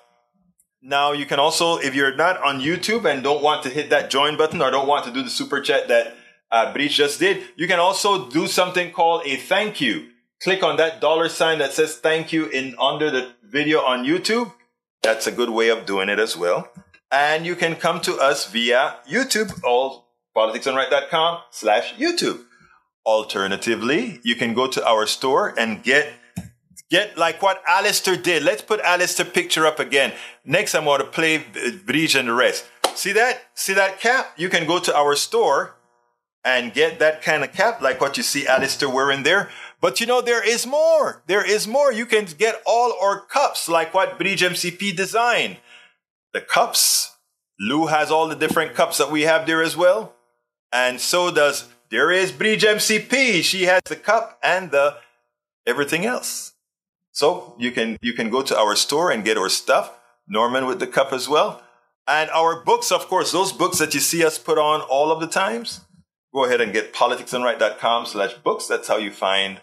now you can also, if you're not on YouTube and don't want to hit that join button or don't want to do the super chat that uh, Bridge just did, you can also do something called a thank you. Click on that dollar sign that says thank you in under the video on YouTube that's a good way of doing it as well. And you can come to us via YouTube, all politicsdoneright.com slash YouTube. Alternatively, you can go to our store and get get like what Alistair did. Let's put Alistair picture up again. Next, I'm going to play Bridge and the rest. See that? See that cap? You can go to our store and get that kind of cap like what you see Alistair wearing there. But you know, there is more. There is more. You can get all our cups like what Bridge MCP designed. The cups. Lou has all the different cups that we have there as well. And so does there is Bridge MCP. She has the cup and the everything else. So you can you can go to our store and get our stuff. Norman with the cup as well. And our books, of course, those books that you see us put on all of the times, go ahead and get politicsdoneright.com slash books. That's how you find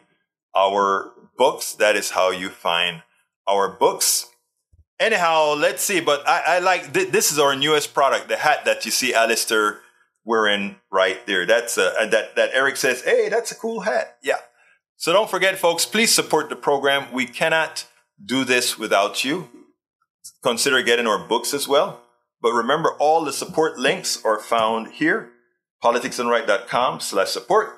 our books. That is how you find our books. Anyhow, let's see. But I, I like th- this is our newest product, the hat that you see Alistair wearing right there. That's a, that that Eric says, hey, that's a cool hat. Yeah. So don't forget, folks. Please support the program. We cannot do this without you. Consider getting our books as well. But remember, all the support links are found here politicsdoneright.com slash support.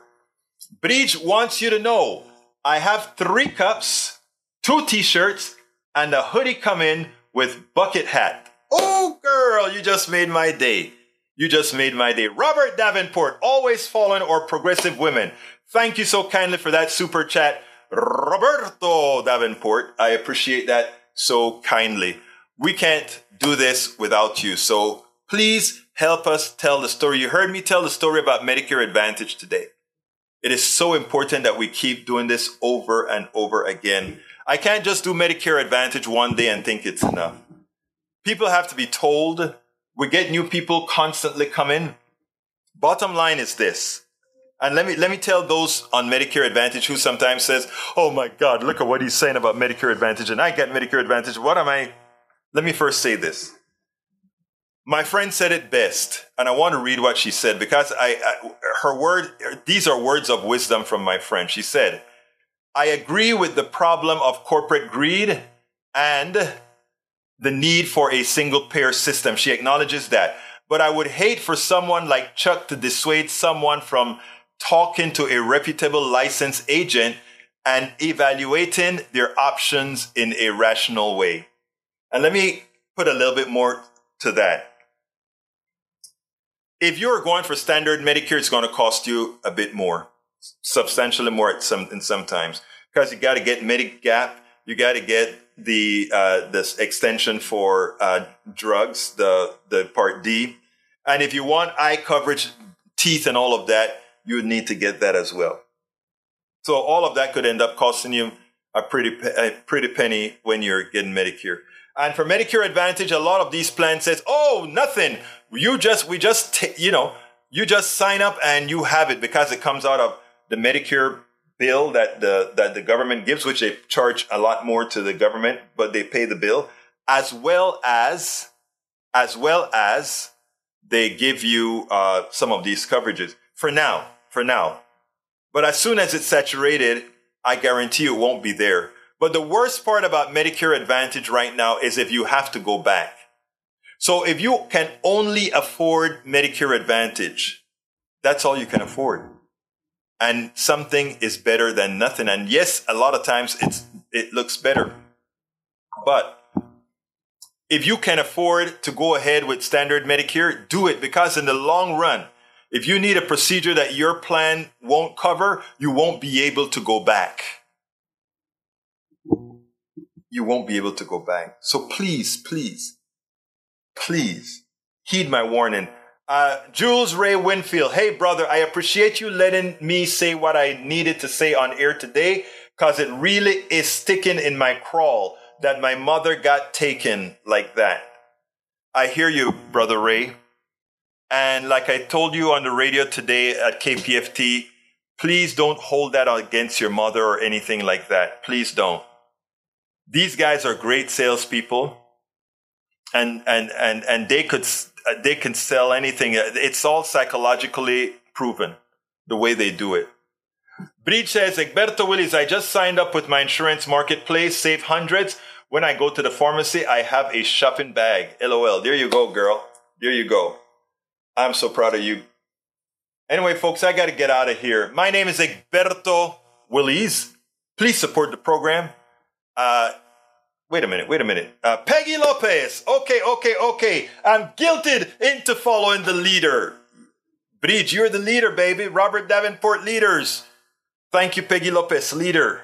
Bridge wants you to know I have three cups, two t-shirts, and a hoodie come in with bucket hat. Oh, girl, you just made my day. You just made my day. Robert Davenport, always fallen or progressive women. Thank you so kindly for that super chat. Roberto Davenport, I appreciate that so kindly. We can't do this without you. So please help us tell the story. You heard me tell the story about Medicare Advantage today. It is so important that we keep doing this over and over again. I can't just do Medicare Advantage one day and think it's enough. People have to be told. We get new people constantly coming. Bottom line is this. And let me let me tell those on Medicare Advantage who sometimes says, "Oh my God, look at what he's saying about Medicare Advantage, and I get Medicare Advantage. What am I?" Let me first say this. My friend said it best, and I want to read what she said because I, I, her word these are words of wisdom from my friend. She said, "I agree with the problem of corporate greed and the need for a single payer system." She acknowledges that. But I would hate for someone like Chuck to dissuade someone from talking to a reputable licensed agent and evaluating their options in a rational way. And let me put a little bit more to that if you're going for standard Medicare, it's going to cost you a bit more, substantially more at some in sometimes because you got to get Medigap, you got to get the uh, this extension for uh, drugs, the the Part D, and if you want eye coverage, teeth, and all of that, you would need to get that as well. So all of that could end up costing you a pretty a pretty penny when you're getting Medicare. And for Medicare Advantage, a lot of these plans says, "Oh, nothing. You just we just t- you know you just sign up and you have it because it comes out of the Medicare bill that the that the government gives, which they charge a lot more to the government, but they pay the bill, as well as as well as they give you uh, some of these coverages for now. For now, but as soon as it's saturated, I guarantee it won't be there. But the worst part about Medicare Advantage right now is if you have to go back. So if you can only afford Medicare Advantage, that's all you can afford. And something is better than nothing. And yes, a lot of times it's, it looks better. But if you can afford to go ahead with standard Medicare, do it because in the long run, if you need a procedure that your plan won't cover, you won't be able to go back you won't be able to go back. So please, please, please heed my warning. Uh, Jules Ray Winfield, hey brother, I appreciate you letting me say what I needed to say on air today because it really is sticking in my crawl that my mother got taken like that. I hear you, brother Ray. And like I told you on the radio today at KPFT, please don't hold that against your mother or anything like that. Please don't. These guys are great salespeople, and and and and they could they can sell anything. It's all psychologically proven the way they do it. Bridge says, Egberto Willies, I just signed up with my insurance marketplace, save hundreds. When I go to the pharmacy, I have a shopping bag. LOL. There you go, girl. There you go. I'm so proud of you. Anyway, folks, I got to get out of here. My name is Egberto Willies. Please support the program. Uh, wait a minute, wait a minute. Uh, Peggy Lopez. Okay, okay, okay. I'm guilted into following the leader. Bridge, you're the leader, baby. Robert Davenport leaders. Thank you, Peggy Lopez, leader,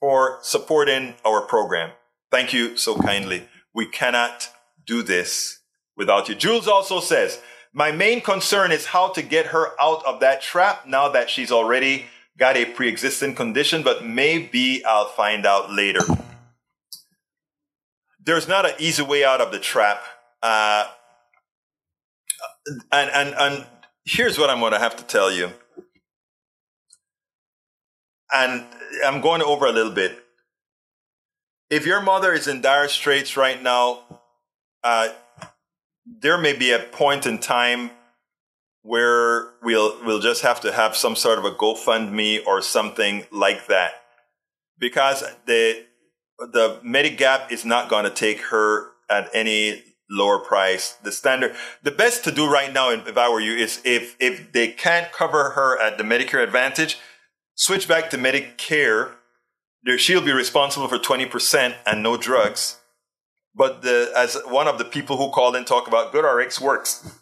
for supporting our program. Thank you so kindly. We cannot do this without you. Jules also says, my main concern is how to get her out of that trap now that she's already got a pre-existing condition, but maybe I'll find out later. There's not an easy way out of the trap. Uh, and, and, and here's what I'm going to have to tell you. And I'm going over a little bit. If your mother is in dire straits right now, uh, there may be a point in time where we'll we'll just have to have some sort of a GoFundMe or something like that, because the the Medigap is not going to take her at any lower price. The standard, the best to do right now, if I were you, is if if they can't cover her at the Medicare Advantage, switch back to Medicare. There, she'll be responsible for twenty percent and no drugs. But the, as one of the people who called in talk about GoodRx works,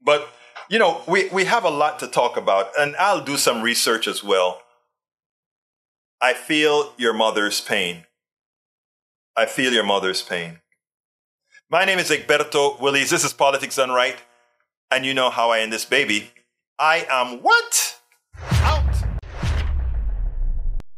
but you know we we have a lot to talk about, and I'll do some research as well. I feel your mother's pain. I feel your mother's pain. My name is Egberto Willies. This is Politics Done Right. And you know how I end this baby. I am what?